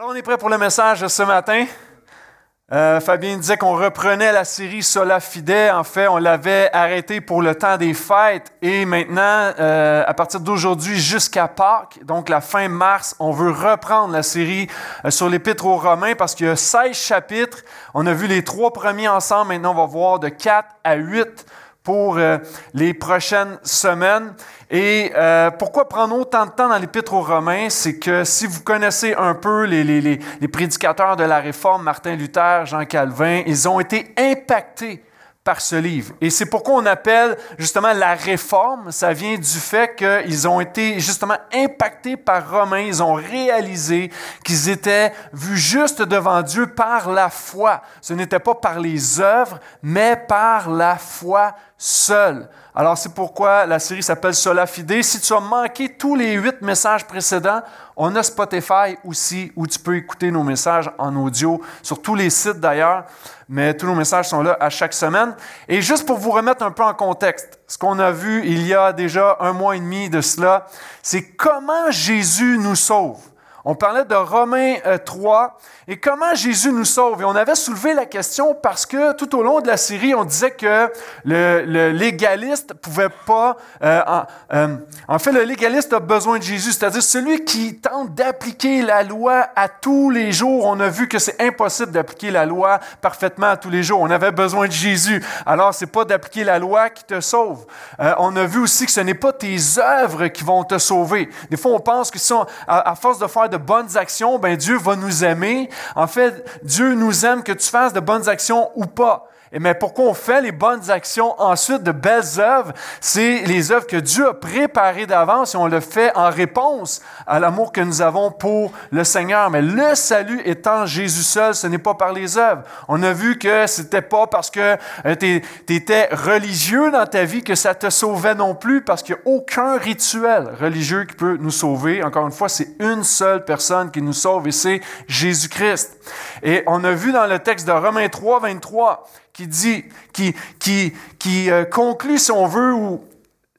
Alors, on est prêt pour le message ce matin. Euh, Fabien disait qu'on reprenait la série Sola Fide. En fait, on l'avait arrêté pour le temps des fêtes et maintenant, euh, à partir d'aujourd'hui jusqu'à Pâques, donc la fin mars, on veut reprendre la série euh, sur l'Épître aux Romains parce qu'il y a 16 chapitres. On a vu les trois premiers ensemble. Maintenant, on va voir de 4 à 8 pour euh, les prochaines semaines. Et euh, pourquoi prendre autant de temps dans l'Épître aux Romains? C'est que si vous connaissez un peu les, les, les, les prédicateurs de la Réforme, Martin Luther, Jean Calvin, ils ont été impactés ce livre. Et c'est pourquoi on appelle justement la réforme, ça vient du fait qu'ils ont été justement impactés par Romains, ils ont réalisé qu'ils étaient vus juste devant Dieu par la foi. Ce n'était pas par les œuvres, mais par la foi seule. Alors c'est pourquoi la série s'appelle Sola Fide. Si tu as manqué tous les huit messages précédents, on a Spotify aussi où tu peux écouter nos messages en audio sur tous les sites d'ailleurs mais tous nos messages sont là à chaque semaine. Et juste pour vous remettre un peu en contexte, ce qu'on a vu il y a déjà un mois et demi de cela, c'est comment Jésus nous sauve. On parlait de Romains 3 euh, et comment Jésus nous sauve? Et on avait soulevé la question parce que tout au long de la série, on disait que le, légaliste pouvait pas... Euh, euh, en, fait, le légaliste a besoin de Jésus, c'est-à-dire celui qui tente d'appliquer la loi à tous les jours. On a vu que c'est impossible d'appliquer la loi parfaitement à tous les jours. On avait besoin de Jésus. Alors, c'est pas d'appliquer la loi qui te sauve. on a vu aussi que ce n'est pas tes œuvres qui vont te sauver. Des fois, on pense que à force de faire de bonnes actions, ben Dieu va nous aimer. En fait, Dieu nous aime que tu fasses de bonnes actions ou pas. Et mais pourquoi on fait les bonnes actions ensuite de belles œuvres? C'est les œuvres que Dieu a préparées d'avance et on le fait en réponse à l'amour que nous avons pour le Seigneur. Mais le salut étant Jésus seul, ce n'est pas par les œuvres. On a vu que c'était pas parce que euh, tu étais religieux dans ta vie que ça te sauvait non plus parce qu'il n'y a aucun rituel religieux qui peut nous sauver. Encore une fois, c'est une seule personne qui nous sauve et c'est Jésus-Christ. Et on a vu dans le texte de Romains 3, 23 qui euh, conclut, si on veut,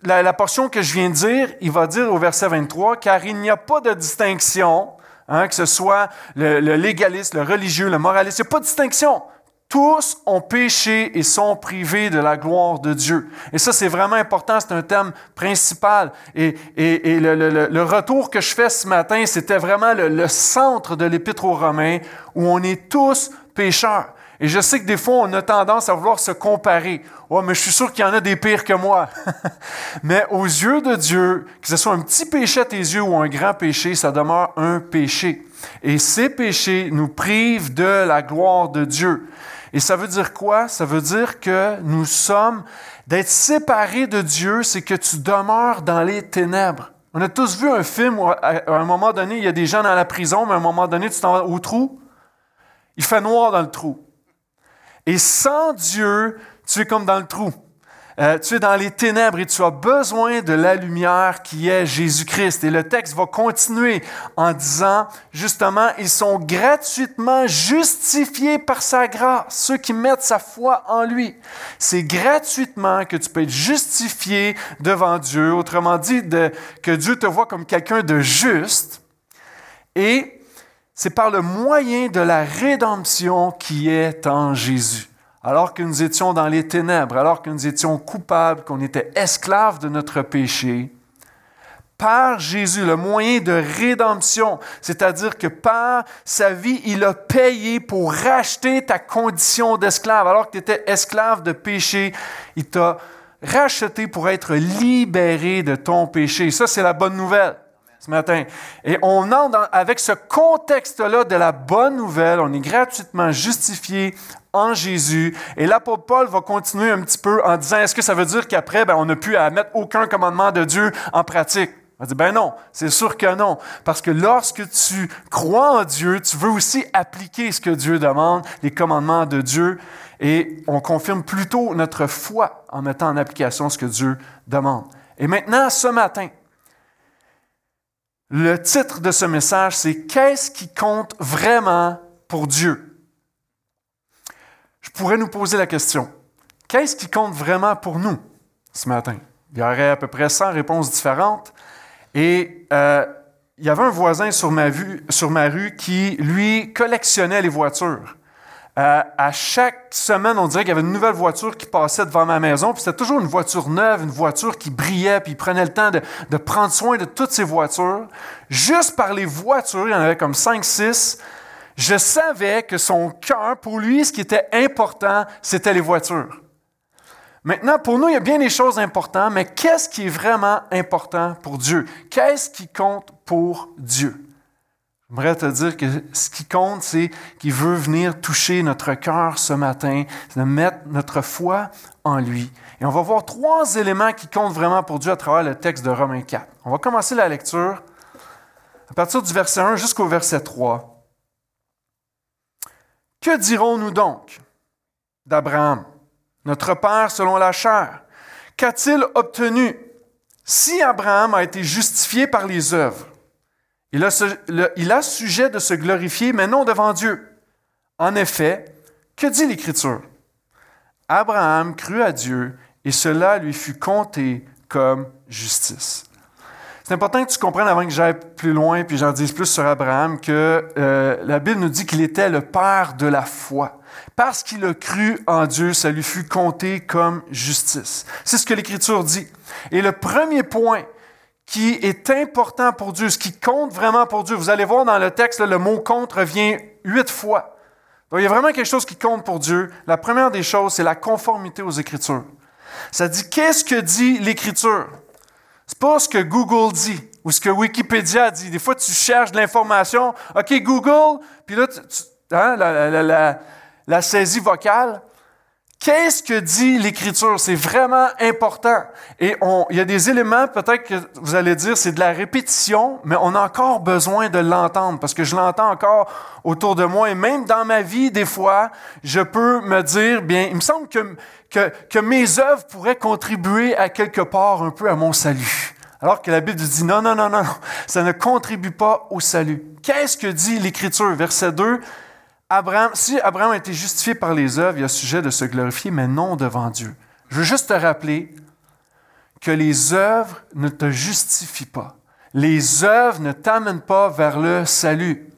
la, portion que je viens de dire, il va dire au verset 23, car il n'y a pas de distinction, hein, que ce soit le, légaliste, le religieux, le moraliste, il n'y a pas de distinction. Tous ont péché et sont privés de la gloire de Dieu. Et ça, c'est vraiment important, c'est un thème principal. Et, le, retour que je fais ce matin, c'était vraiment le, centre de l'Épître aux Romains, où on est tous pécheurs. Et je sais que des fois, on a tendance à vouloir se comparer. Oh, mais je suis sûr qu'il y en a des pires que moi. mais aux yeux de Dieu, que ce soit un petit péché à tes yeux ou un grand péché, ça demeure un péché. Et ces péchés nous privent de la gloire de Dieu. Et ça veut dire quoi? Ça veut dire que nous sommes, d'être séparés de Dieu, c'est que tu demeures dans les ténèbres. On a tous vu un film où, à un moment donné, il y a des gens dans la prison, mais à un moment donné, tu t'en vas au trou. Il fait noir dans le trou. Et sans Dieu, tu es comme dans le trou. Euh, tu es dans les ténèbres et tu as besoin de la lumière qui est Jésus-Christ. Et le texte va continuer en disant, justement, ils sont gratuitement justifiés par sa grâce, ceux qui mettent sa foi en lui. C'est gratuitement que tu peux être justifié devant Dieu, autrement dit, que Dieu te voit comme quelqu'un de juste. Et c'est par le moyen de la rédemption qui est en Jésus. Alors que nous étions dans les ténèbres, alors que nous étions coupables, qu'on était esclaves de notre péché, par Jésus, le moyen de rédemption, c'est-à-dire que par sa vie, il a payé pour racheter ta condition d'esclave. Alors que tu étais esclave de péché, il t'a racheté pour être libéré de ton péché. Ça, c'est la bonne nouvelle ce matin. Et on entre avec ce contexte-là de la bonne nouvelle. On est gratuitement justifié en Jésus. Et l'apôtre Paul va continuer un petit peu en disant, est-ce que ça veut dire qu'après, ben, on n'a plus à mettre aucun commandement de Dieu en pratique? On dire, ben non, c'est sûr que non. Parce que lorsque tu crois en Dieu, tu veux aussi appliquer ce que Dieu demande, les commandements de Dieu. Et on confirme plutôt notre foi en mettant en application ce que Dieu demande. Et maintenant, ce matin, le titre de ce message, c'est Qu'est-ce qui compte vraiment pour Dieu? Je pourrais nous poser la question. Qu'est-ce qui compte vraiment pour nous ce matin? Il y aurait à peu près 100 réponses différentes. Et euh, il y avait un voisin sur ma, vue, sur ma rue qui, lui, collectionnait les voitures. Euh, à chaque semaine, on dirait qu'il y avait une nouvelle voiture qui passait devant ma maison. Puis c'était toujours une voiture neuve, une voiture qui brillait. Puis il prenait le temps de, de prendre soin de toutes ces voitures. Juste par les voitures, il y en avait comme 5-6. Je savais que son cœur, pour lui, ce qui était important, c'était les voitures. Maintenant, pour nous, il y a bien des choses importantes, mais qu'est-ce qui est vraiment important pour Dieu? Qu'est-ce qui compte pour Dieu? J'aimerais te dire que ce qui compte, c'est qu'il veut venir toucher notre cœur ce matin, de mettre notre foi en lui. Et on va voir trois éléments qui comptent vraiment pour Dieu à travers le texte de Romains 4. On va commencer la lecture à partir du verset 1 jusqu'au verset 3. Que dirons-nous donc d'Abraham? notre Père selon la chair? Qu'a-t-il obtenu? Si Abraham a été justifié par les œuvres, il a, sujet de se glorifier, mais non devant Dieu. En effet, que dit l'Écriture? Abraham crut à Dieu et cela lui fut compté comme justice. C'est important que tu comprennes avant que j'aille plus loin puis j'en dise plus sur Abraham que euh, la Bible nous dit qu'il était le père de la foi. Parce qu'il a cru en Dieu, ça lui fut compté comme justice. C'est ce que l'Écriture dit. Et le premier point qui est important pour Dieu, ce qui compte vraiment pour Dieu, vous allez voir dans le texte, le mot compte revient huit fois. Donc il y a vraiment quelque chose qui compte pour Dieu. La première des choses, c'est la conformité aux Écritures. Ça dit, qu'est-ce que dit l'Écriture? C'est pas ce que Google dit ou ce que Wikipédia dit. Des fois, tu cherches de l'information. OK, Google, puis là, hein, la saisie vocale. Qu'est-ce que dit l'Écriture? C'est vraiment important. Et on, il y a des éléments, peut-être que vous allez dire, c'est de la répétition, mais on a encore besoin de l'entendre parce que je l'entends encore autour de moi. Et même dans ma vie, des fois, je peux me dire, bien, il me semble que, que, que mes œuvres pourraient contribuer à quelque part un peu à mon salut. Alors que la Bible dit non, non, non, non, ça ne contribue pas au salut. Qu'est-ce que dit l'Écriture? Verset 2, Si Abraham a été justifié par les œuvres, il a sujet de se glorifier, mais non devant Dieu. Je veux juste te rappeler que les œuvres ne te justifient pas. Les œuvres ne t'amènent pas vers le salut.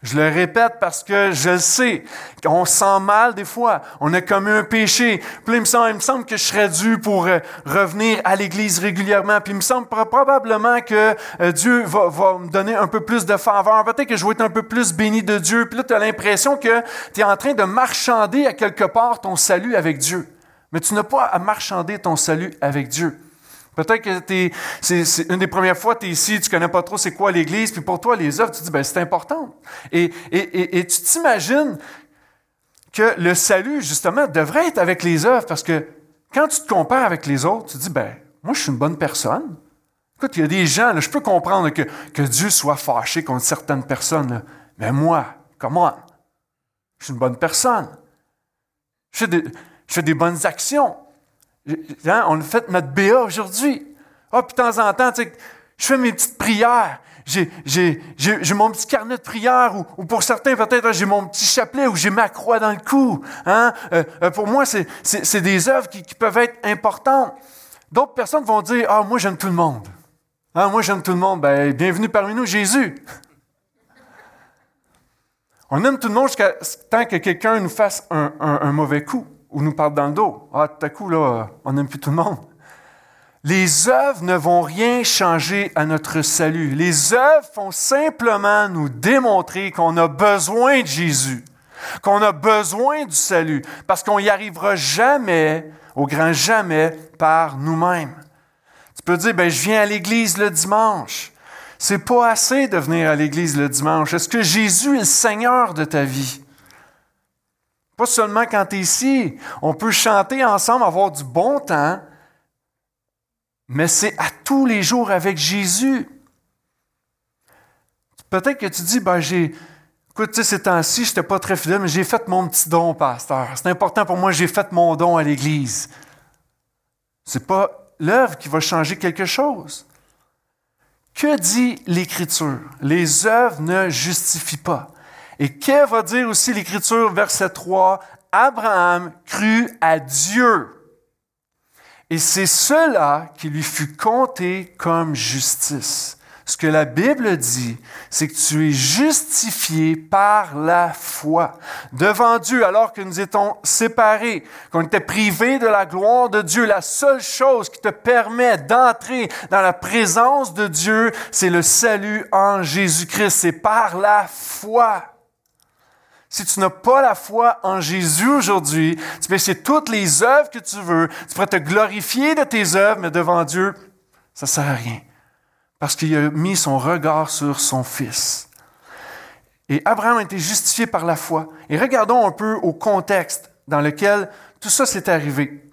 Je le répète parce que je le sais, on sent mal des fois, on a commis un péché. Puis il me semble, il me semble que je serais dû pour euh, revenir à l'Église régulièrement. Puis il me semble probablement que euh, Dieu va, me donner un peu plus de faveur. Peut-être que je vais être un peu plus béni de Dieu. Puis là, tu as l'impression que tu es en train de marchander à quelque part ton salut avec Dieu. Mais tu n'as pas à marchander ton salut avec Dieu. Peut-être que c'est, une des premières fois que tu es ici, tu connais pas trop c'est quoi l'Église, puis pour toi, les œuvres, tu dis, ben, c'est important. Et, et, et, tu t'imagines que le salut, justement, devrait être avec les œuvres, parce que quand tu te compares avec les autres, tu dis, ben, moi, je suis une bonne personne. Écoute, il y a des gens, là, je peux comprendre que, que Dieu soit fâché contre certaines personnes, mais moi, comment? Je suis une bonne personne. Des, je fais des bonnes actions. Hein, on a fait notre BA aujourd'hui. Ah, puis de temps en temps, tu sais, je fais mes petites prières. J'ai mon petit carnet de prière, ou, pour certains, peut-être, j'ai mon petit chapelet, ou j'ai ma croix dans le cou. Hein? Euh, euh, pour moi, c'est des œuvres qui, peuvent être importantes. D'autres personnes vont dire Ah, moi, j'aime tout le monde. Ah, moi, j'aime tout le monde. Ben, bienvenue parmi nous, Jésus. On aime tout le monde jusqu'à tant que quelqu'un nous fasse un mauvais coup ou nous parle dans le dos. Ah, tout à coup, là, on n'aime plus tout le monde. Les œuvres ne vont rien changer à notre salut. Les œuvres font simplement nous démontrer qu'on a besoin de Jésus, qu'on a besoin du salut, parce qu'on n'y arrivera jamais, au grand jamais, par nous-mêmes. Tu peux dire, ben, je viens à l'église le dimanche. C'est pas assez de venir à l'église le dimanche. Est-ce que Jésus est le Seigneur de ta vie? Pas seulement quand tu es ici. On peut chanter ensemble, avoir du bon temps, mais c'est à tous les jours avec Jésus. Peut-être que tu dis, ben j'ai, écoute, ces temps-ci, je n'étais pas très fidèle, mais j'ai fait mon petit don, pasteur. C'est important pour moi, j'ai fait mon don à l'Église. Ce n'est pas l'œuvre qui va changer quelque chose. Que dit l'Écriture? Les œuvres ne justifient pas. Et que va dire aussi l'Écriture, verset 3? Abraham crut à Dieu. Et c'est cela qui lui fut compté comme justice. ce que la Bible dit, c'est que tu es justifié par la foi devant Dieu alors que nous étions séparés, qu'on était privés de la gloire de Dieu. La seule chose qui te permet d'entrer dans la présence de Dieu, c'est le salut en Jésus-Christ. C'est par la foi. Si tu n'as pas la foi en Jésus aujourd'hui, tu peux essayer toutes les œuvres que tu veux, tu pourrais te glorifier de tes œuvres, mais devant Dieu, ça ne sert à rien. Parce qu'il a mis son regard sur son Fils. Et Abraham a été justifié par la foi. Et regardons un peu au contexte dans lequel tout ça s'est arrivé.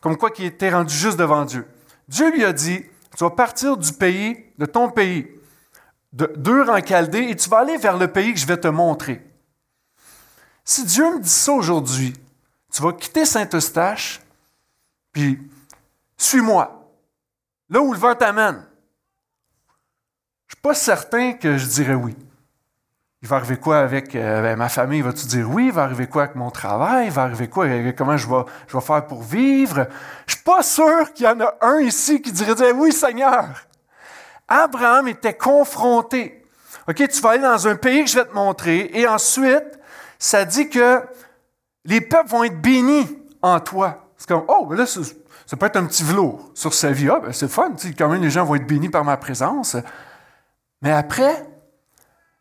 Comme quoi qu'il était rendu juste devant Dieu. Dieu lui a dit, tu vas partir du pays, de ton pays, de dur en Chaldée, et tu vas aller vers le pays que je vais te montrer. Si Dieu me dit ça aujourd'hui, tu vas quitter Saint-Eustache, puis suis-moi. Là où le vent t'amène. Je ne suis pas certain que je dirais oui. Il va arriver quoi avec euh, ben, ma famille? Va-tu dire oui? Il va arriver quoi avec mon travail? Il va arriver quoi? Comment je vais, je vais faire pour vivre? Je ne suis pas sûr qu'il y en a un ici qui dirait oui, Seigneur. Abraham était confronté. OK, tu vas aller dans un pays que je vais te montrer, et ensuite, ça dit que les peuples vont être bénis en toi. C'est comme, oh, là, ça, peut être un petit velours sur sa vie. Ah, ben, c'est fun, quand même, les gens vont être bénis par ma présence. Mais après,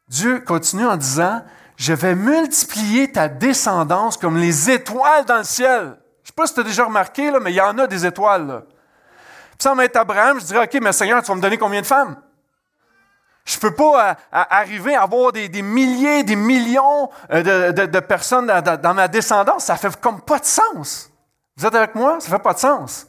Dieu continue en disant, je vais multiplier ta descendance comme les étoiles dans le ciel. Je ne sais pas si tu as déjà remarqué, là, mais il y en a des étoiles. Là. Puis sans mettre Abraham, je dirais, OK, mais Seigneur, tu vas me donner combien de femmes? Je ne peux pas euh, arriver à avoir des, milliers, des millions euh, de, personnes dans, ma descendance. Ça fait comme pas de sens. Vous êtes avec moi? Ça fait pas de sens.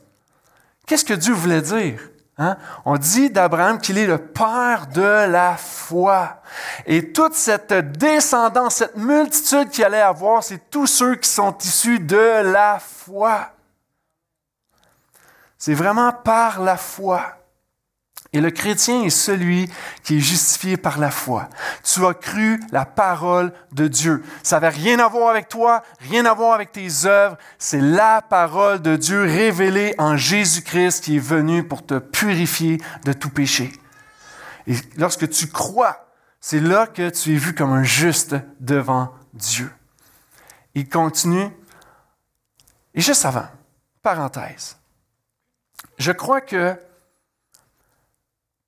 Qu'est-ce que Dieu voulait dire? Hein? On dit d'Abraham qu'il est le père de la foi. Et toute cette descendance, cette multitude qu'il allait avoir, c'est tous ceux qui sont issus de la foi. C'est vraiment par la foi. Et le chrétien est celui qui est justifié par la foi. Tu as cru la parole de Dieu. Ça n'avait rien à voir avec toi, rien à voir avec tes œuvres. C'est la parole de Dieu révélée en Jésus-Christ qui est venu pour te purifier de tout péché. Et lorsque tu crois, c'est là que tu es vu comme un juste devant Dieu. Il continue. Et juste avant, parenthèse, je crois que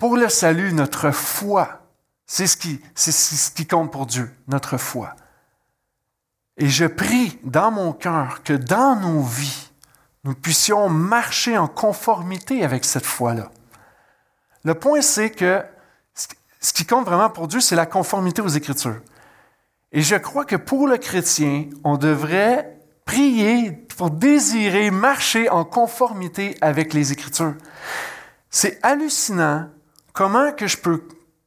pour le salut, notre foi, c'est ce, qui, compte pour Dieu, notre foi. Et je prie dans mon cœur que dans nos vies, nous puissions marcher en conformité avec cette foi-là. Le point, c'est que ce qui compte vraiment pour Dieu, c'est la conformité aux Écritures. Et je crois que pour le chrétien, on devrait prier pour désirer marcher en conformité avec les Écritures. C'est hallucinant comment que je peux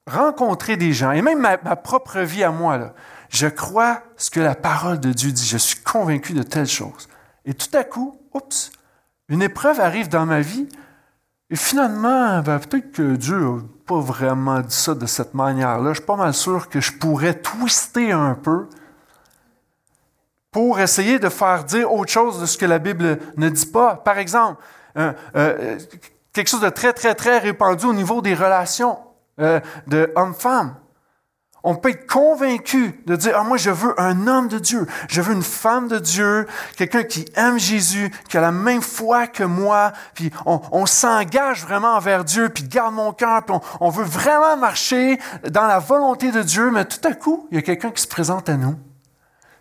rencontrer des gens, et même ma, propre vie à moi, là, je crois ce que la parole de Dieu dit, je suis convaincu de telle chose. Et tout à coup, oups, une épreuve arrive dans ma vie, et finalement, ben, peut-être que Dieu n'a pas vraiment dit ça de cette manière-là. Je suis pas mal sûr que je pourrais twister un peu pour essayer de faire dire autre chose de ce que la Bible ne dit pas. Par exemple, euh, euh, quelque chose de très, très, très répandu au niveau des relations euh, de homme-femme. On peut être convaincu de dire, ah, moi, je veux un homme de Dieu, je veux une femme de Dieu, quelqu'un qui aime Jésus, qui a la même foi que moi, puis on, s'engage vraiment envers Dieu, puis garde mon cœur, puis on, on veut vraiment marcher dans la volonté de Dieu, mais tout à coup, il y a quelqu'un qui se présente à nous.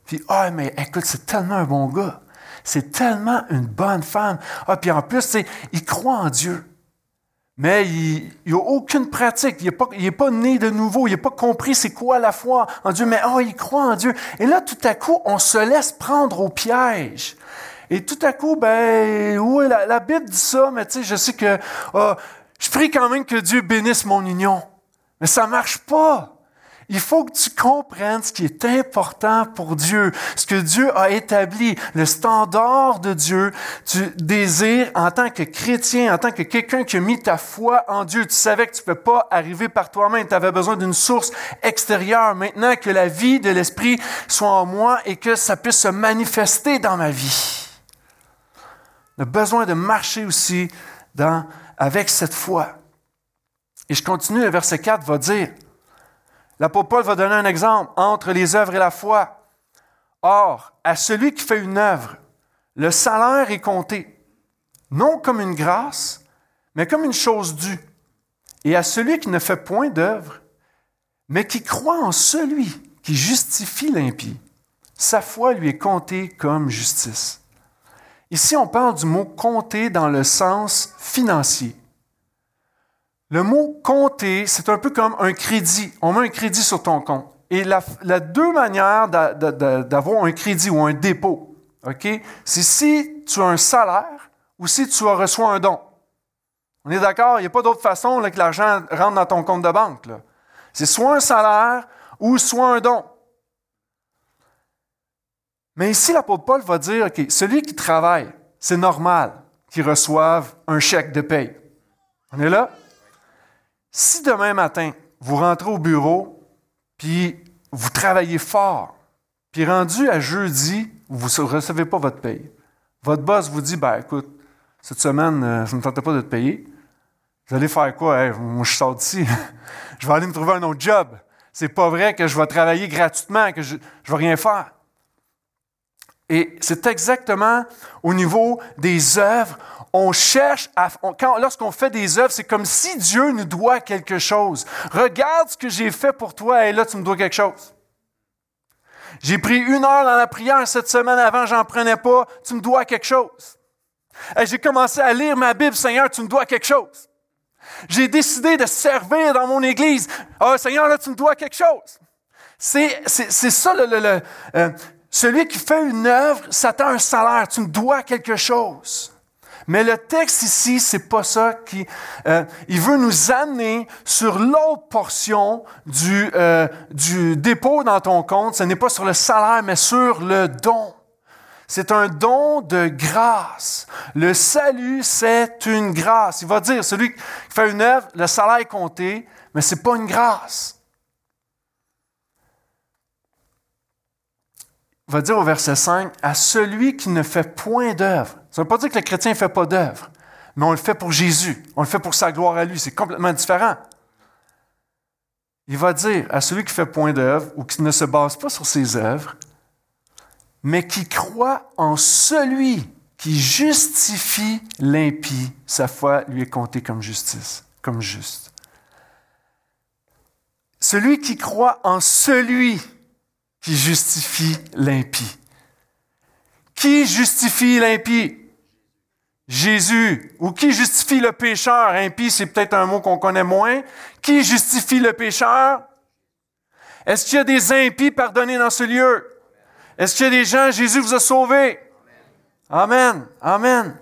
Puis, ah, mais écoute, c'est tellement un bon gars. C'est tellement une bonne femme. Ah, puis en plus, il croit en Dieu. Mais il n'a aucune pratique. Il n'est pas, né de nouveau. Il n'a pas compris c'est quoi la foi en Dieu. Mais oh, il croit en Dieu. Et là, tout à coup, on se laisse prendre au piège. Et tout à coup, ben, oui, la, Bible dit ça, mais tu sais, je sais que oh, je prie quand même que Dieu bénisse mon union. Mais ça marche pas. Il faut que tu comprennes ce qui est important pour Dieu, ce que Dieu a établi, le standard de Dieu. Tu désires, en tant que chrétien, en tant que quelqu'un qui a mis ta foi en Dieu, tu savais que tu ne peux pas arriver par toi-même, tu avais besoin d'une source extérieure. Maintenant que la vie de l'Esprit soit en moi et que ça puisse se manifester dans ma vie. On a besoin de marcher aussi dans, avec cette foi. Et je continue, le verset 4 va dire, l'apôtre Paul va donner un exemple entre les œuvres et la foi. Or, à celui qui fait une œuvre, le salaire est compté, non comme une grâce, mais comme une chose due. Et à celui qui ne fait point d'œuvre, mais qui croit en celui qui justifie l'impie, sa foi lui est comptée comme justice. Ici, on parle du mot compter dans le sens financier. Le mot compter, c'est un peu comme un crédit. On met un crédit sur ton compte. Et la, deux manières d'avoir un crédit ou un dépôt? C'est si tu as un salaire ou si tu reçois un don. On est d'accord? Il n'y a pas d'autre façon que l'argent rentre dans ton compte de banque. C'est soit un salaire ou soit un don. Mais ici, l'apôtre Paul va dire, OK, celui qui travaille, c'est normal qu'il reçoive un chèque de paye. On est là? Si demain matin, vous rentrez au bureau, puis vous travaillez fort, puis rendu à jeudi, vous ne recevez pas votre paye. Votre boss vous dit, ben écoute, cette semaine, euh, ça ne me tentait pas de te payer. Vous allez faire quoi? moi, je sors d'ici. je vais aller me trouver un autre job. C'est pas vrai que je vais travailler gratuitement, que je ne vais rien faire. Et c'est exactement au niveau des œuvres. On cherche à. lorsqu'on fait des œuvres, c'est comme si Dieu nous doit quelque chose. Regarde ce que j'ai fait pour toi et là, tu me dois quelque chose. J'ai pris une heure dans la prière cette semaine avant, j'en prenais pas, tu me dois quelque chose. J'ai commencé à lire ma Bible, Seigneur, tu me dois quelque chose. J'ai décidé de servir dans mon Église. Ah, Seigneur, là, tu me dois quelque chose. C'est, ça le, euh, celui qui fait une œuvre s'attend un salaire. Tu me dois quelque chose. Mais le texte ici, c'est pas ça qui. Euh, il veut nous amener sur l'autre portion du, euh, du dépôt dans ton compte. Ce n'est pas sur le salaire, mais sur le don. C'est un don de grâce. Le salut, c'est une grâce. Il va dire, celui qui fait une œuvre, le salaire est compté, mais ce n'est pas une grâce. Va dire au verset 5, à celui qui ne fait point d'œuvre. Ça ne veut pas dire que le chrétien ne fait pas d'œuvre, mais on le fait pour Jésus. On le fait pour sa gloire à lui. C'est complètement différent. Il va dire à celui qui fait point d'œuvre ou qui ne se base pas sur ses œuvres, mais qui croit en celui qui justifie l'impie, sa foi lui est comptée comme justice, comme juste. Celui qui croit en celui qui justifie l'impie. Qui justifie l'impie? Jésus. Ou qui justifie le pécheur? Impie, c'est peut-être un mot qu'on connaît moins. Qui justifie le pécheur? Est-ce qu'il y a des impies pardonnés dans ce lieu? Est-ce qu'il y a des gens, Jésus vous a sauvés? Amen. Amen.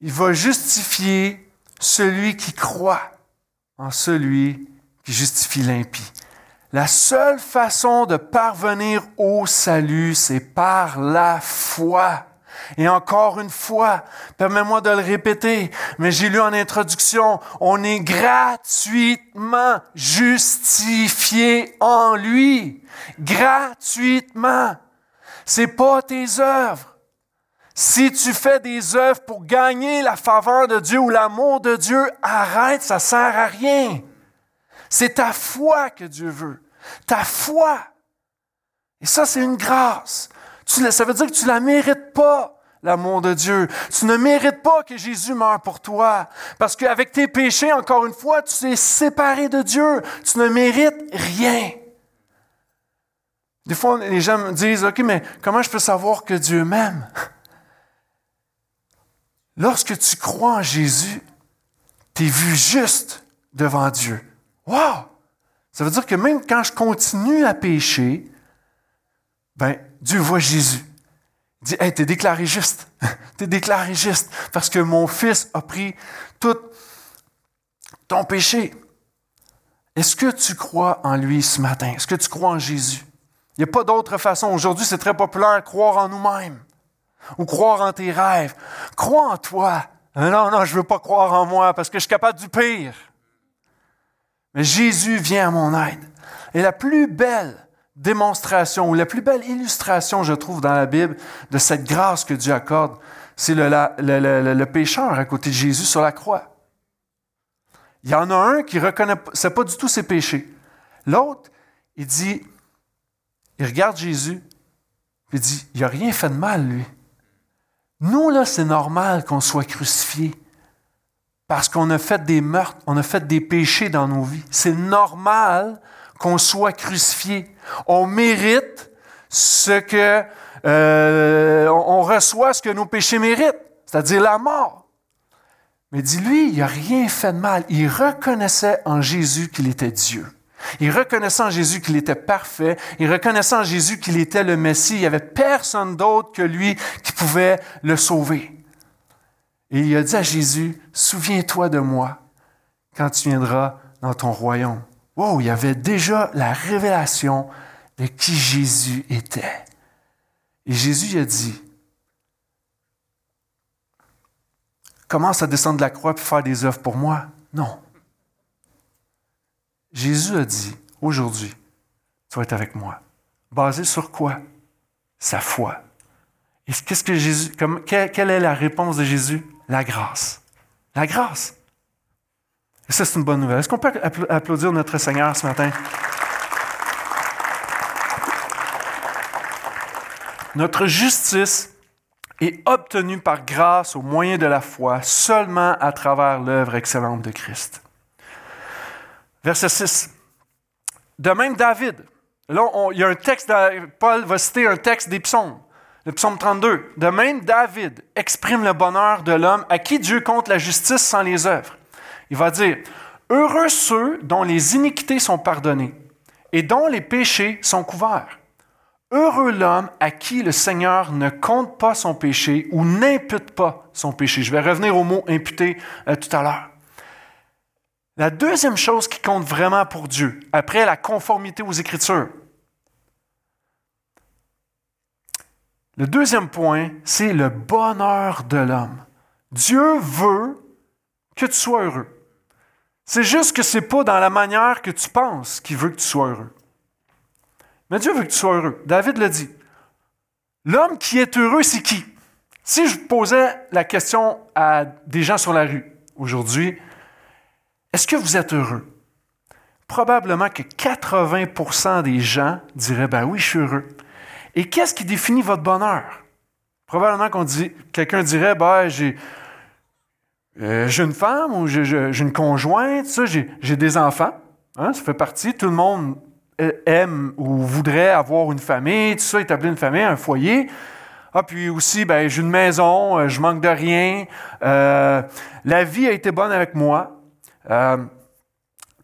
Il va justifier celui qui croit en celui qui justifie l'impie. La seule façon de parvenir au salut, c'est par la foi. Et encore une fois, permets-moi de le répéter, mais j'ai lu en introduction, on est gratuitement justifié en lui. Gratuitement. C'est pas tes œuvres. Si tu fais des œuvres pour gagner la faveur de Dieu ou l'amour de Dieu, arrête, ça sert à rien. C'est ta foi que Dieu veut. Ta foi. Et ça, c'est une grâce. ça veut dire que tu ne la mérites pas l'amour de Dieu. Tu ne mérites pas que Jésus meure pour toi. Parce qu'avec tes péchés, encore une fois, tu es séparé de Dieu. Tu ne mérites rien. Des fois, les gens me disent, OK, mais comment je peux savoir que Dieu m'aime? Lorsque tu crois en Jésus, tu es vu juste devant Dieu. Wow! Ça veut dire que même quand je continue à pécher, ben, Dieu voit Jésus. Il dit, hey, t'es déclaré juste. t'es déclaré juste parce que mon fils a pris tout ton péché. Est-ce que tu crois en lui ce matin? Est-ce que tu crois en Jésus? Il n'y a pas d'autre façon. Aujourd'hui, c'est très populaire, croire en nous-mêmes ou croire en tes rêves. Crois en toi. Non, non, je ne veux pas croire en moi parce que je suis capable du pire. Jésus vient à mon aide. Et la plus belle démonstration ou la plus belle illustration, je trouve, dans la Bible de cette grâce que Dieu accorde, c'est le, pécheur à côté de Jésus sur la croix. il y en a un qui ne reconnaissait pas du tout ses péchés. L'autre, il dit, il regarde Jésus, il dit, il n'a rien fait de mal, lui. Nous, là, c'est normal qu'on soit crucifié parce qu'on a fait des meurtres, on a fait des péchés dans nos vies. C'est normal qu'on soit crucifié. On mérite ce que euh, on reçoit ce que nos péchés méritent, c'est-à-dire la mort. Mais dis-lui, il n'a rien fait de mal. Il reconnaissait en Jésus qu'il était Dieu. Il reconnaissait en Jésus qu'il était parfait. Il reconnaissait en Jésus qu'il était le Messie. Il n'y avait personne d'autre que lui qui pouvait le sauver. Et il a dit à Jésus, souviens-toi de moi quand tu viendras dans ton royaume. Wow, il y avait déjà la révélation de qui Jésus était. Et Jésus a dit, commence à descendre de la croix pour faire des œuvres pour moi? Non. Jésus a dit, aujourd'hui, tu vas être avec moi. Basé sur quoi? Sa foi. Et qu'est-ce que Jésus, quelle est la réponse de Jésus? La grâce. La grâce. Et ça, c'est une bonne nouvelle. Est-ce qu'on peut applaudir notre Seigneur ce matin? Notre justice est obtenue par grâce au moyen de la foi seulement à travers l'œuvre excellente de Christ. Verset 6. De même David. Là, il y a un texte, Paul va citer un texte des. Le psaume 32. De même David exprime le bonheur de l'homme à qui Dieu compte la justice sans les œuvres. Il va dire, Heureux ceux dont les iniquités sont pardonnées et dont les péchés sont couverts. Heureux l'homme à qui le Seigneur ne compte pas son péché ou n'impute pas son péché. Je vais revenir au mot imputer euh, tout à l'heure. La deuxième chose qui compte vraiment pour Dieu, après la conformité aux Écritures, le deuxième point, c'est le bonheur de l'homme. Dieu veut que tu sois heureux. C'est juste que ce n'est pas dans la manière que tu penses qu'il veut que tu sois heureux. Mais Dieu veut que tu sois heureux. David le dit. L'homme qui est heureux, c'est qui? Si je posais la question à des gens sur la rue aujourd'hui, est-ce que vous êtes heureux? Probablement que 80% des gens diraient, ben oui, je suis heureux. Et qu'est-ce qui définit votre bonheur? Probablement qu'on dit, quelqu'un dirait, ben j'ai, euh, une femme ou j'ai, une conjointe, j'ai, des enfants. Hein, ça fait partie. Tout le monde aime ou voudrait avoir une famille, tout ça, établir une famille, un foyer. Ah, puis aussi, ben, j'ai une maison, euh, je manque de rien. Euh, la vie a été bonne avec moi. Euh,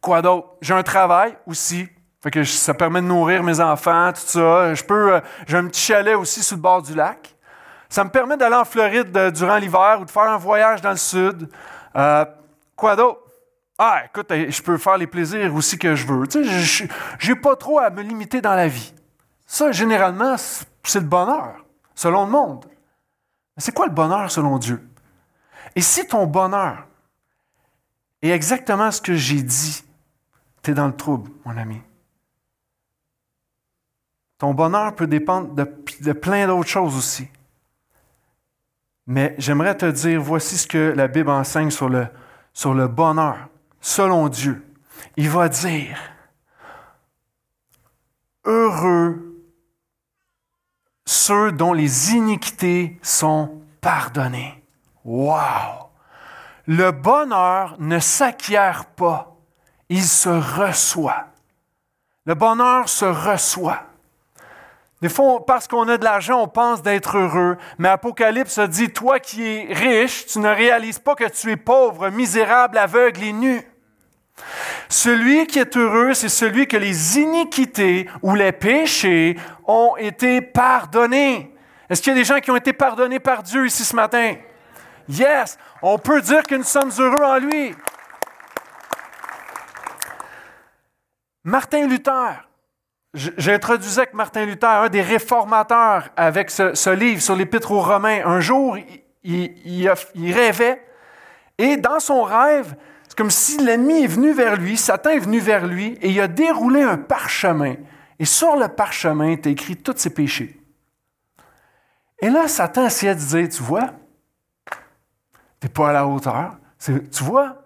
quoi d'autre? J'ai un travail aussi. Fait que ça permet de nourrir mes enfants, tout ça. Je peux, j'ai un petit chalet aussi sur le bord du lac. Ça me permet d'aller en Floride durant l'hiver ou de faire un voyage dans le sud. quoi d'autre? Ah, écoute, je peux faire les plaisirs aussi que je veux. Tu sais, je n'ai pas trop à me limiter dans la vie. Ça, généralement, c'est le bonheur, selon le monde. Mais c'est quoi le bonheur selon Dieu? Et si ton bonheur est exactement ce que j'ai dit, tu es dans le trouble, mon ami. Ton bonheur peut dépendre de, plein d'autres choses aussi. Mais j'aimerais te dire, voici ce que la Bible enseigne sur le, sur le bonheur selon Dieu. Il va dire, heureux ceux dont les iniquités sont pardonnées. Wow! Le bonheur ne s'acquiert pas, il se reçoit. Le bonheur se reçoit. Des fois, parce qu'on a de l'argent, on pense d'être heureux. Mais Apocalypse dit, toi qui es riche, tu ne réalises pas que tu es pauvre, misérable, aveugle et nu. Celui qui est heureux, c'est celui que les iniquités ou les péchés ont été pardonnés. Est-ce qu'il y a des gens qui ont été pardonnés par Dieu ici ce matin? Yes, on peut dire que nous sommes heureux en lui. Martin Luther, j'introduisais avec Martin Luther, un des réformateurs, avec ce, livre sur l'Épître aux Romains. Un jour, il rêvait et dans son rêve, c'est comme si l'ennemi est venu vers lui, Satan est venu vers lui, et il a déroulé un parchemin. Et sur le parchemin est écrit tous ses péchés. Et là, Satan essayait de dire, tu vois, tu n'es pas à la hauteur. Tu vois,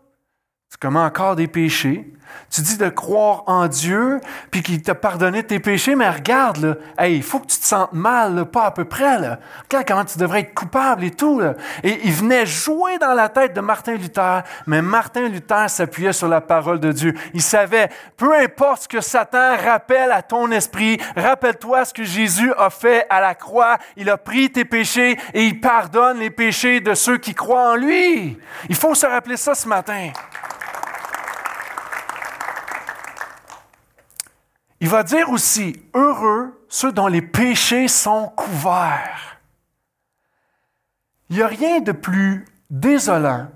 tu commets encore des péchés, tu dis de croire en Dieu, puis qu'il t'a pardonné tes péchés, mais regarde, là, il faut que tu te sentes mal, pas à peu près. Là. Regarde comment tu devrais être coupable et tout. Là. Et il venait jouer dans la tête de Martin Luther, mais Martin Luther s'appuyait sur la parole de Dieu. Il savait, peu importe ce que Satan rappelle à ton esprit, rappelle-toi ce que Jésus a fait à la croix. Il a pris tes péchés et il pardonne les péchés de ceux qui croient en lui. Il faut se rappeler ça ce matin. Il va dire aussi, heureux ceux dont les péchés sont couverts. Il n'y a rien de plus désolant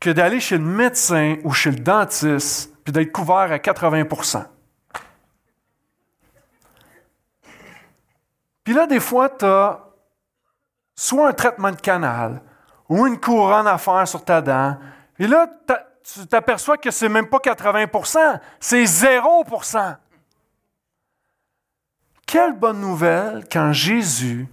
que d'aller chez le médecin ou chez le dentiste puis d'être couvert à 80% Puis là, des fois, tu as soit un traitement de canal ou une couronne à faire sur ta dent. Et là, tu t'aperçois que c'est même pas 80% c'est 0 quelle bonne nouvelle quand Jésus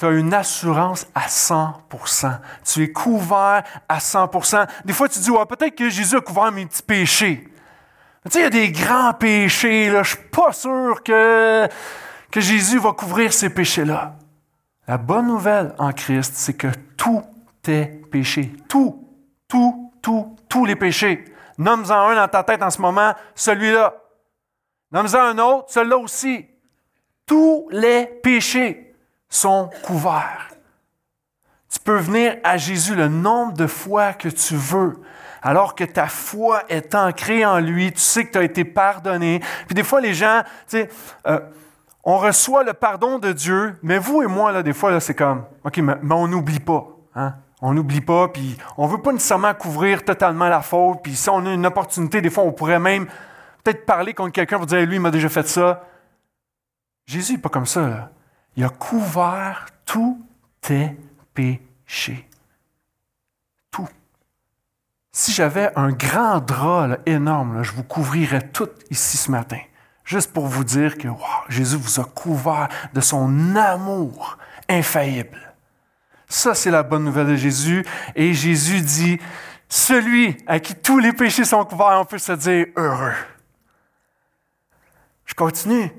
tu une assurance à 100% Tu es couvert à 100% Des fois, tu dis, ouais, peut-être que Jésus a couvert mes petits péchés. tu sais, il y a des grands péchés. Je ne suis pas sûr que, Jésus va couvrir ces péchés-là. La bonne nouvelle en Christ, c'est que tout est péché. Tout, tout, tout, tous les péchés. Nomme-en un dans ta tête en ce moment, celui-là. Nomme-en un autre, celui-là aussi tous les péchés sont couverts. Tu peux venir à Jésus le nombre de fois que tu veux, alors que ta foi est ancrée en lui, tu sais que tu as été pardonné. Puis des fois, les gens, tu sais, euh, on reçoit le pardon de Dieu, mais vous et moi, là, des fois, là, c'est comme, OK, mais, on n'oublie pas. Hein? On n'oublie pas, puis on ne veut pas nécessairement couvrir totalement la faute. Puis si on a une opportunité, des fois, on pourrait même peut-être parler contre quelqu'un pour dire, lui, il m'a déjà fait ça. Jésus n'est pas comme ça. Il a couvert tous tes péchés. Tout. Si j'avais un grand drap énorme, je vous couvrirais tout ici ce matin. Juste pour vous dire que Jésus vous a couvert de son amour infaillible. Ça, c'est la bonne nouvelle de Jésus. Et Jésus dit, celui à qui tous les péchés sont couverts, on peut se dire heureux. Je continue.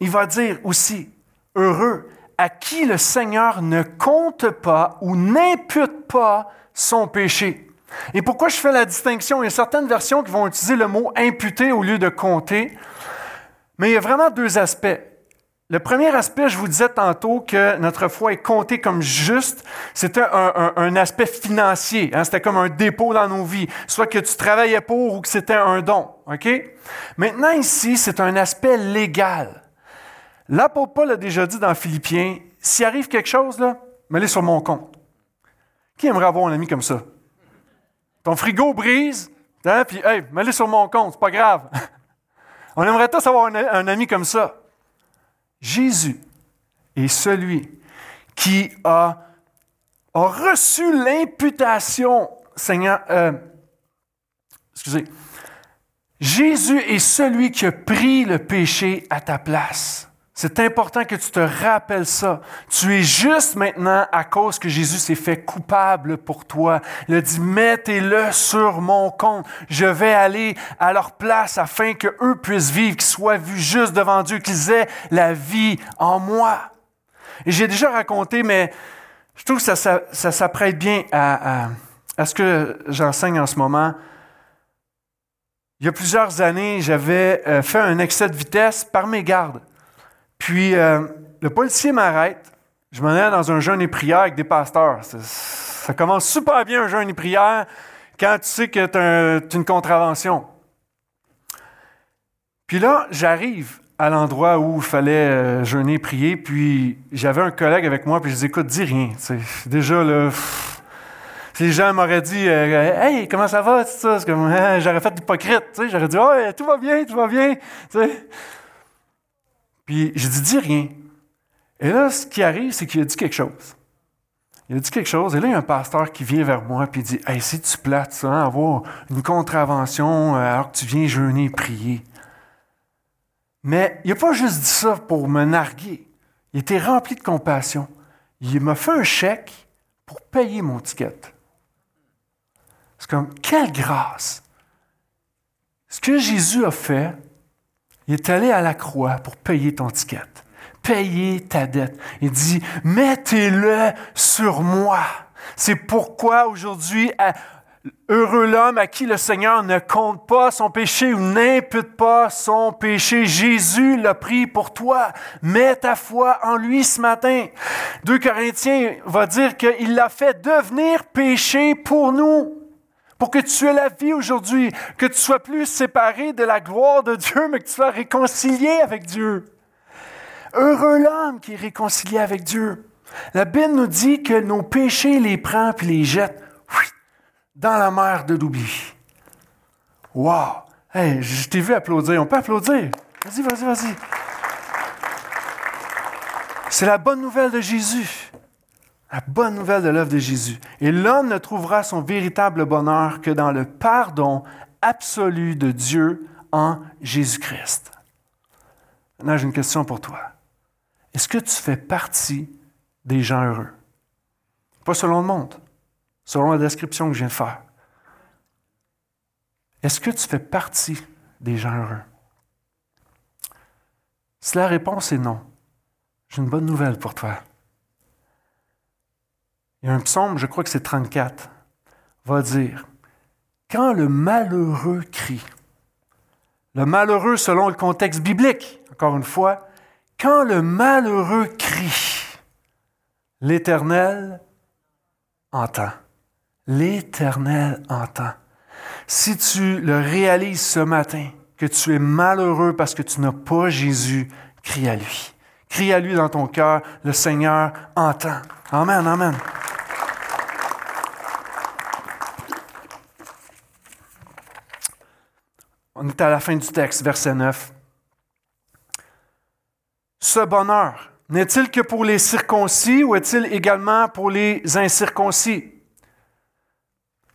Il va dire aussi, heureux, à qui le Seigneur ne compte pas ou n'impute pas son péché. Et pourquoi je fais la distinction? Il y a certaines versions qui vont utiliser le mot imputer au lieu de compter. Mais il y a vraiment deux aspects. Le premier aspect, je vous disais tantôt que notre foi est comptée comme juste. C'était un, aspect financier. Hein. C'était comme un dépôt dans nos vies. Soit que tu travaillais pour ou que c'était un don. OK? Maintenant, ici, c'est un aspect légal. L'apôtre Paul a déjà dit dans Philippiens, s'il arrive quelque chose, là, mets-le sur mon compte. Qui aimerait avoir un ami comme ça? Ton frigo brise, hein, puis hey, mets-le sur mon compte, c'est pas grave. On aimerait tous avoir un, ami comme ça. Jésus est celui qui a, reçu l'imputation, Seigneur, euh, excusez, Jésus est celui qui a pris le péché à ta place. C'est important que tu te rappelles ça. Tu es juste maintenant à cause que Jésus s'est fait coupable pour toi. Il a dit, mettez-le sur mon compte. Je vais aller à leur place afin qu'eux puissent vivre, qu'ils soient vus juste devant Dieu, qu'ils aient la vie en moi. Et j'ai déjà raconté, mais je trouve que ça, s'apprête bien à, à ce que j'enseigne en ce moment. Il y a plusieurs années, j'avais euh, fait un excès de vitesse par mes gardes. Puis euh, le policier m'arrête. Je m'en vais dans un jeûne et prière avec des pasteurs. Ça, commence super bien un jeûne et prière quand tu sais que tu as, une contravention. Puis là, j'arrive à l'endroit où il fallait euh, jeûner et prier, puis j'avais un collègue avec moi, puis je dis écoute, dis rien. Déjà, là, si les gens m'auraient dit euh, Hey, comment ça va? Hein, j'aurais fait l'hypocrite. J'aurais dit Oh, tout va bien, tout va bien. Puis j'ai dit, dis rien. Et là, ce qui arrive, c'est qu'il a dit quelque chose. Il a dit quelque chose, et là, il y a un pasteur qui vient vers moi et dit Hey, si tu plates ça, avoir une contravention euh, alors que tu viens jeûner et prier. Mais il n'a pas juste dit ça pour me narguer. Il était rempli de compassion. Il m'a fait un chèque pour payer mon ticket. C'est comme, quelle grâce! Ce que Jésus a fait, il est allé à la croix pour payer ton ticket, payer ta dette. Il dit, mettez-le sur moi. C'est pourquoi aujourd'hui, Heureux l'homme à qui le Seigneur ne compte pas son péché ou n'impute pas son péché. Jésus l'a pris pour toi. Mets ta foi en lui ce matin. 2 Corinthiens va dire qu'il l'a fait devenir péché pour nous. Pour que tu aies la vie aujourd'hui, que tu sois plus séparé de la gloire de Dieu, mais que tu sois réconcilié avec Dieu. Heureux l'homme qui est réconcilié avec Dieu. La Bible nous dit que nos péchés les prend puis les jette dans la mer de l'oubli. Wow! Hey, je t'ai vu applaudir. On peut applaudir? Vas-y, vas-y, vas-y. C'est la bonne nouvelle de Jésus. La bonne nouvelle de l'œuvre de Jésus. Et l'homme ne trouvera son véritable bonheur que dans le pardon absolu de Dieu en Jésus-Christ. Maintenant, j'ai une question pour toi. Est-ce que tu fais partie des gens heureux? Pas selon le monde, selon la description que je viens de faire. Est-ce que tu fais partie des gens heureux? Si la réponse est non, j'ai une bonne nouvelle pour toi. Il y a un psaume, je crois que c'est 34, va dire Quand le malheureux crie, le malheureux selon le contexte biblique, encore une fois, quand le malheureux crie, l'Éternel entend l'Éternel entend. Si tu le réalises ce matin, que tu es malheureux parce que tu n'as pas Jésus, crie à lui. Crie à lui dans ton cœur, le Seigneur entend. Amen, amen. On est à la fin du texte, verset 9. Ce bonheur, n'est-il que pour les circoncis ou est-il également pour les incirconcis?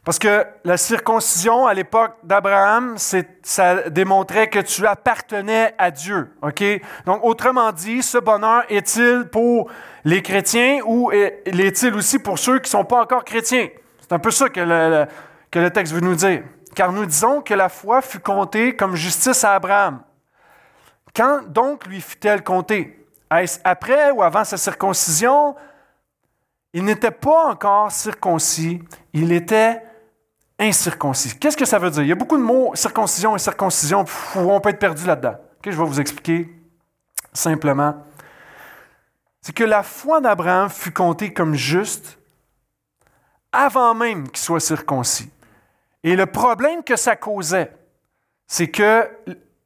Parce que la circoncision à l'époque d'Abraham, ça démontrait que tu appartenais à Dieu. OK? Donc, autrement dit, ce bonheur est-il pour les chrétiens ou est-il aussi pour ceux qui ne sont pas encore chrétiens? C'est un peu ça que le, que le texte veut nous dire. Car nous disons que la foi fut comptée comme justice à Abraham. Quand donc lui fut-elle comptée? Est-ce après ou avant sa circoncision? Il n'était pas encore circoncis, il était incirconcis. Qu'est-ce que ça veut dire? Il y a beaucoup de mots, circoncision et circoncision, on peut être perdu là-dedans. je vais vous expliquer simplement. C'est que la foi d'Abraham fut comptée comme juste avant même qu'il soit circoncis. Et le problème que ça causait, c'est que,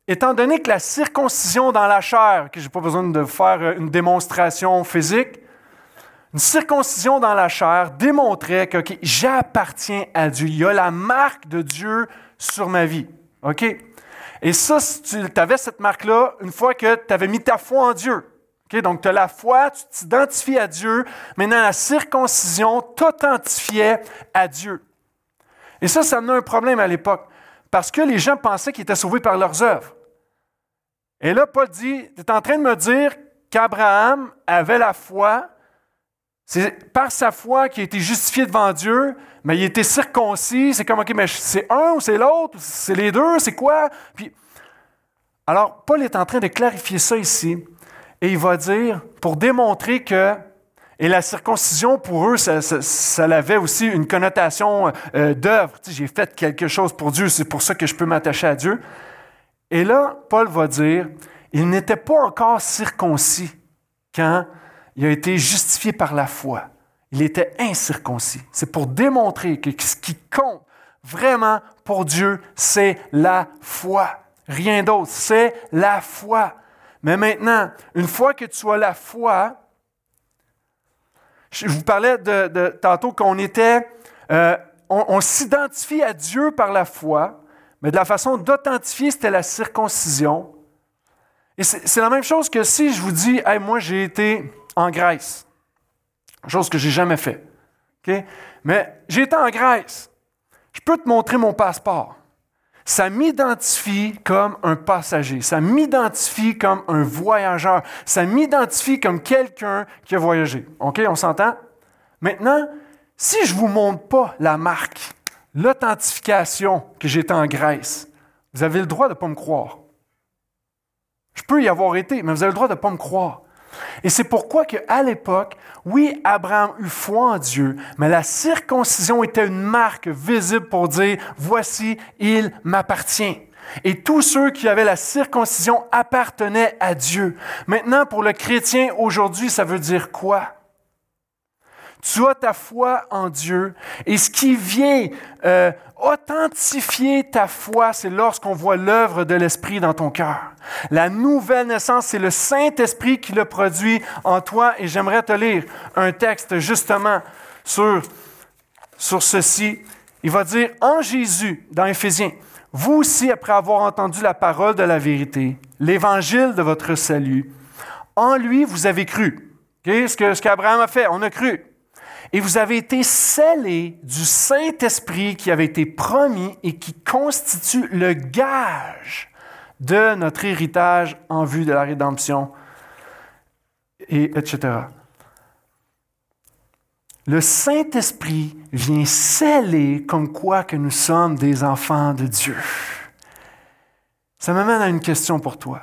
étant donné que la circoncision dans la chair, que je n'ai pas besoin de faire une démonstration physique, une circoncision dans la chair démontrait que j'appartiens à Dieu. Il y a la marque de Dieu sur ma vie. OK? Et ça, tu avais cette marque-là une fois que tu avais mis ta foi en Dieu. Donc, tu as la foi, tu t'identifies à Dieu. Maintenant, la circoncision t'authentifiait à Dieu. Et ça, ça amenait un problème à l'époque. Parce que les gens pensaient qu'ils étaient sauvés par leurs œuvres. Et là, Paul dit, tu es en train de me dire qu'Abraham avait la foi, c'est par sa foi qu'il a été justifié devant Dieu, mais il a été circoncis. C'est comme, OK, mais c'est un ou c'est l'autre? C'est les deux? C'est quoi? Puis, alors, Paul est en train de clarifier ça ici. Et il va dire, pour démontrer que, et la circoncision, pour eux, ça, avait aussi une connotation euh, d'œuvre. j'ai fait quelque chose pour Dieu, c'est pour ça que je peux m'attacher à Dieu. Et là, Paul va dire, il n'était pas encore circoncis quand il a été justifié par la foi. Il était incirconcis. C'est pour démontrer que ce qui compte vraiment pour Dieu, c'est la foi. Rien d'autre, c'est la foi. Mais maintenant, une fois que tu as la foi, je vous parlais de, tantôt qu'on était, euh, on s'identifie à Dieu par la foi, mais de la façon d'authentifier, c'était la circoncision. Et c'est la même chose que si je vous dis, hey, moi j'ai été en Grèce. Chose que j'ai jamais fait. Mais j'ai été en Grèce. Je peux te montrer mon passeport. Ça m'identifie comme un passager. Ça m'identifie comme un voyageur. Ça m'identifie comme quelqu'un qui a voyagé. OK, on s'entend? Maintenant, si je ne vous montre pas la marque, l'authentification que j'étais en Grèce, Vous avez le droit de ne pas me croire. Je peux y avoir été, mais vous avez le droit de ne pas me croire. Et c'est pourquoi qu'à l'époque, oui, Abraham eut foi en Dieu, mais la circoncision était une marque visible pour dire, voici, il m'appartient. Et tous ceux qui avaient la circoncision appartenaient à Dieu. Maintenant, pour le chrétien aujourd'hui, ça veut dire quoi? Tu as ta foi en Dieu. Et ce qui vient euh, authentifier ta foi, c'est lorsqu'on voit l'œuvre de l'Esprit dans ton cœur. La nouvelle naissance, c'est le Saint-Esprit qui le produit en toi. Et j'aimerais te lire un texte justement sur, sur ceci. Il va dire, en Jésus, dans Éphésiens, vous aussi, après avoir entendu la parole de la vérité, l'évangile de votre salut, en lui, vous avez cru. Okay? Ce qu'Abraham a fait, on a cru. Et vous avez été scellés du Saint-Esprit qui avait été promis et qui constitue le gage de notre héritage en vue de la rédemption, et etc. Le Saint-Esprit vient sceller comme quoi que nous sommes des enfants de Dieu. Ça m'amène à une question pour toi.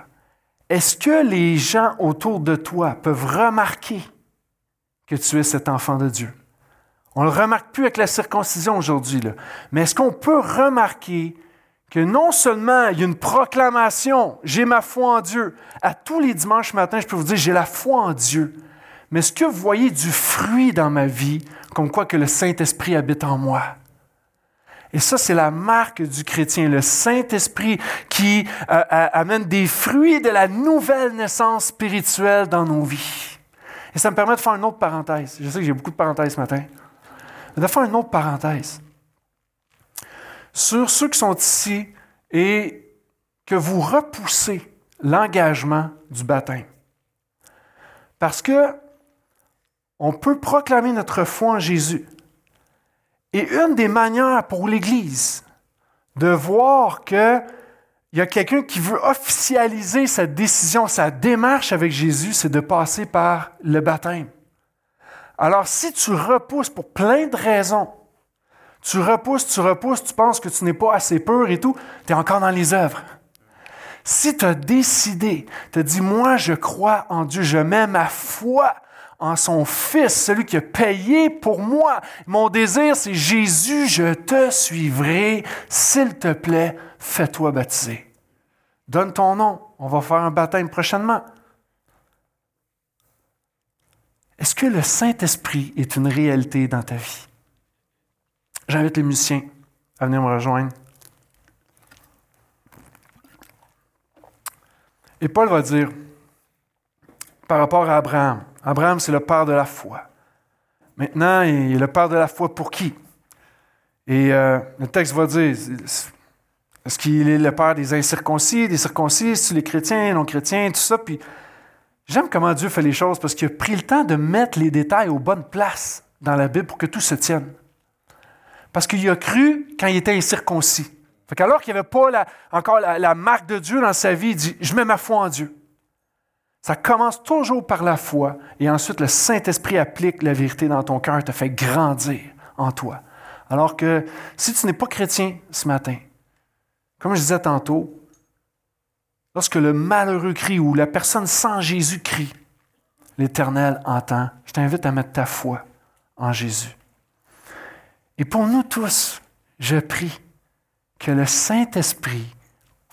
Est-ce que les gens autour de toi peuvent remarquer que tu es cet enfant de Dieu. On ne le remarque plus avec la circoncision aujourd'hui, mais est-ce qu'on peut remarquer que non seulement il y a une proclamation, j'ai ma foi en Dieu, à tous les dimanches matin, je peux vous dire, j'ai la foi en Dieu, mais est-ce que vous voyez du fruit dans ma vie, comme quoi que le Saint-Esprit habite en moi? Et ça, c'est la marque du chrétien, le Saint-Esprit qui euh, amène des fruits de la nouvelle naissance spirituelle dans nos vies. Et ça me permet de faire une autre parenthèse. Je sais que j'ai beaucoup de parenthèses ce matin. Mais de faire une autre parenthèse. Sur ceux qui sont ici et que vous repoussez l'engagement du baptême. Parce que on peut proclamer notre foi en Jésus. Et une des manières pour l'Église de voir que il y a quelqu'un qui veut officialiser sa décision, sa démarche avec Jésus, c'est de passer par le baptême. Alors si tu repousses pour plein de raisons, tu repousses, tu repousses, tu penses que tu n'es pas assez pur et tout, tu es encore dans les œuvres. Si tu as décidé, tu as dit, moi je crois en Dieu, je mets ma foi en son Fils, celui qui a payé pour moi. Mon désir, c'est Jésus, je te suivrai. S'il te plaît, fais-toi baptiser. Donne ton nom. On va faire un baptême prochainement. Est-ce que le Saint-Esprit est une réalité dans ta vie? J'invite les musiciens à venir me rejoindre. Et Paul va dire, par rapport à Abraham, Abraham, c'est le père de la foi. Maintenant, il est le père de la foi pour qui? Et euh, le texte va dire, est-ce qu'il est le père des incirconcis, des circoncis, les chrétiens, non chrétiens, tout ça? Puis j'aime comment Dieu fait les choses parce qu'il a pris le temps de mettre les détails aux bonnes places dans la Bible pour que tout se tienne. Parce qu'il a cru quand il était incirconcis. Fait qu'alors qu'il n'y avait pas encore la, marque de Dieu dans sa vie, il dit Je mets ma foi en Dieu. Ça commence toujours par la foi et ensuite le Saint-Esprit applique la vérité dans ton cœur, te fait grandir en toi. Alors que si tu n'es pas chrétien ce matin, comme je disais tantôt, lorsque le malheureux crie ou la personne sans Jésus crie, l'Éternel entend. Je t'invite à mettre ta foi en Jésus. Et pour nous tous, je prie que le Saint-Esprit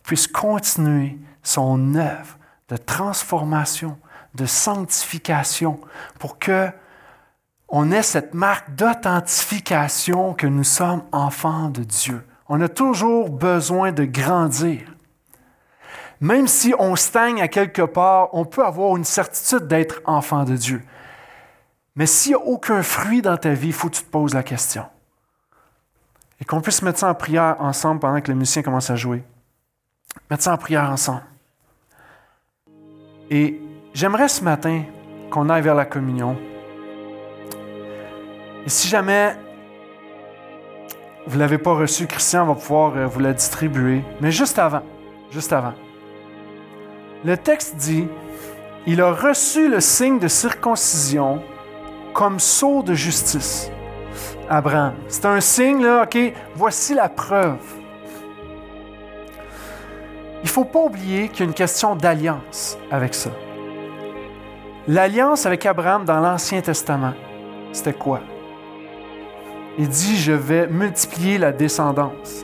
puisse continuer son œuvre de transformation, de sanctification, pour que on ait cette marque d'authentification que nous sommes enfants de Dieu. On a toujours besoin de grandir. Même si on stagne à quelque part, on peut avoir une certitude d'être enfant de Dieu. Mais s'il n'y a aucun fruit dans ta vie, il faut que tu te poses la question. Et qu'on puisse mettre ça en prière ensemble pendant que le musicien commence à jouer. Mettre ça en prière ensemble. Et j'aimerais ce matin qu'on aille vers la communion. Et si jamais vous ne l'avez pas reçu, Christian va pouvoir euh, vous la distribuer. Mais juste avant, juste avant, le texte dit, il a reçu le signe de circoncision comme sceau de justice. Abraham. C'est un signe, là, OK, voici la preuve. il ne faut pas oublier qu'il y a une question d'alliance avec ça. L'alliance avec Abraham dans l'Ancien Testament, c'était quoi? Il dit, je vais multiplier la descendance.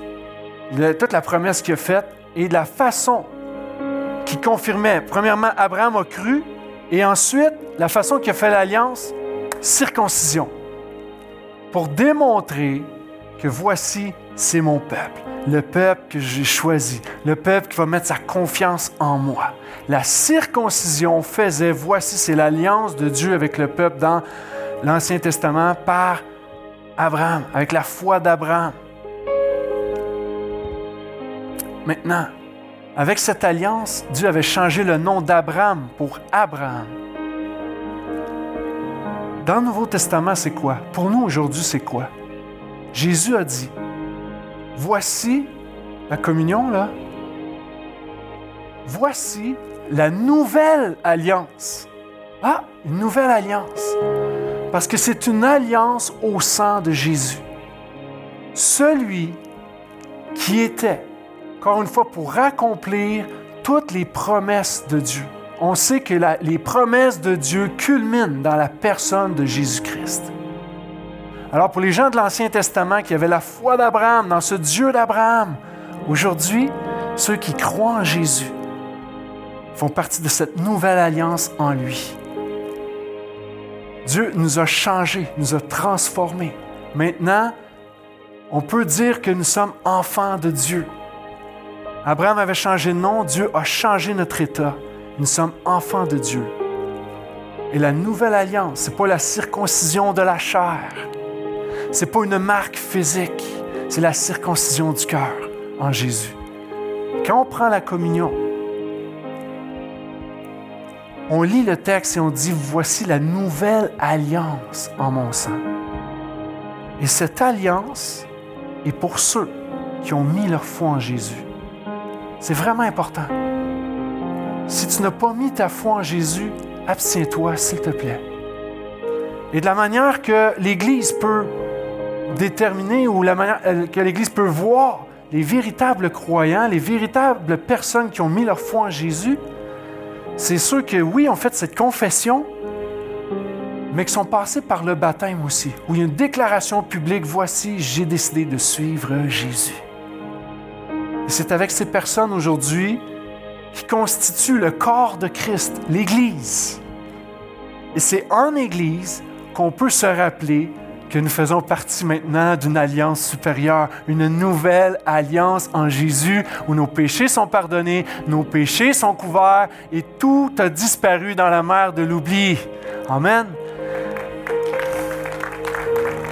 toute la promesse qu'il a faite et la façon qui confirmait, premièrement, Abraham a cru, et ensuite, la façon qu'il a fait l'alliance, circoncision, pour démontrer que voici, c'est mon peuple, le peuple que j'ai choisi, le peuple qui va mettre sa confiance en moi. La circoncision faisait, voici, c'est l'alliance de Dieu avec le peuple dans l'Ancien Testament par Abraham, avec la foi d'Abraham. Maintenant, avec cette alliance, Dieu avait changé le nom d'Abraham pour Abraham. Dans le Nouveau Testament, c'est quoi? Pour nous aujourd'hui, c'est quoi? Jésus a dit, voici la communion, là. Voici la nouvelle alliance. Ah, une nouvelle alliance. Parce que c'est une alliance au sang de Jésus. Celui qui était encore une fois, pour accomplir toutes les promesses de Dieu. On sait que les promesses de Dieu culminent dans la personne de Jésus-Christ. Alors pour les gens de l'Ancien Testament qui avaient la foi d'Abraham, dans ce Dieu d'Abraham, aujourd'hui, ceux qui croient en Jésus font partie de cette nouvelle alliance en lui. Dieu nous a changés, nous a transformés. Maintenant, on peut dire que nous sommes enfants de Dieu. Abraham avait changé de nom, Dieu a changé notre état. Nous sommes enfants de Dieu. Et la nouvelle alliance, ce n'est pas la circoncision de la chair. Ce n'est pas une marque physique. C'est la circoncision du cœur en Jésus. Quand on prend la communion, on lit le texte et on dit, voici la nouvelle alliance en mon sang. Et cette alliance est pour ceux qui ont mis leur foi en Jésus. C'est vraiment important. Si tu n'as pas mis ta foi en Jésus, abstiens-toi, s'il te plaît. Et de la manière que l'Église peut déterminer ou la manière euh, que l'Église peut voir les véritables croyants, les véritables personnes qui ont mis leur foi en Jésus, c'est ceux que, oui, ont fait cette confession, mais qui sont passés par le baptême aussi, où il y a une déclaration publique, voici, j'ai décidé de suivre Jésus. Et c'est avec ces personnes aujourd'hui qui constituent le corps de Christ, l'Église. Et c'est en Église qu'on peut se rappeler que nous faisons partie maintenant d'une alliance supérieure, une nouvelle alliance en Jésus où nos péchés sont pardonnés, nos péchés sont couverts et tout a disparu dans la mer de l'oubli. Amen.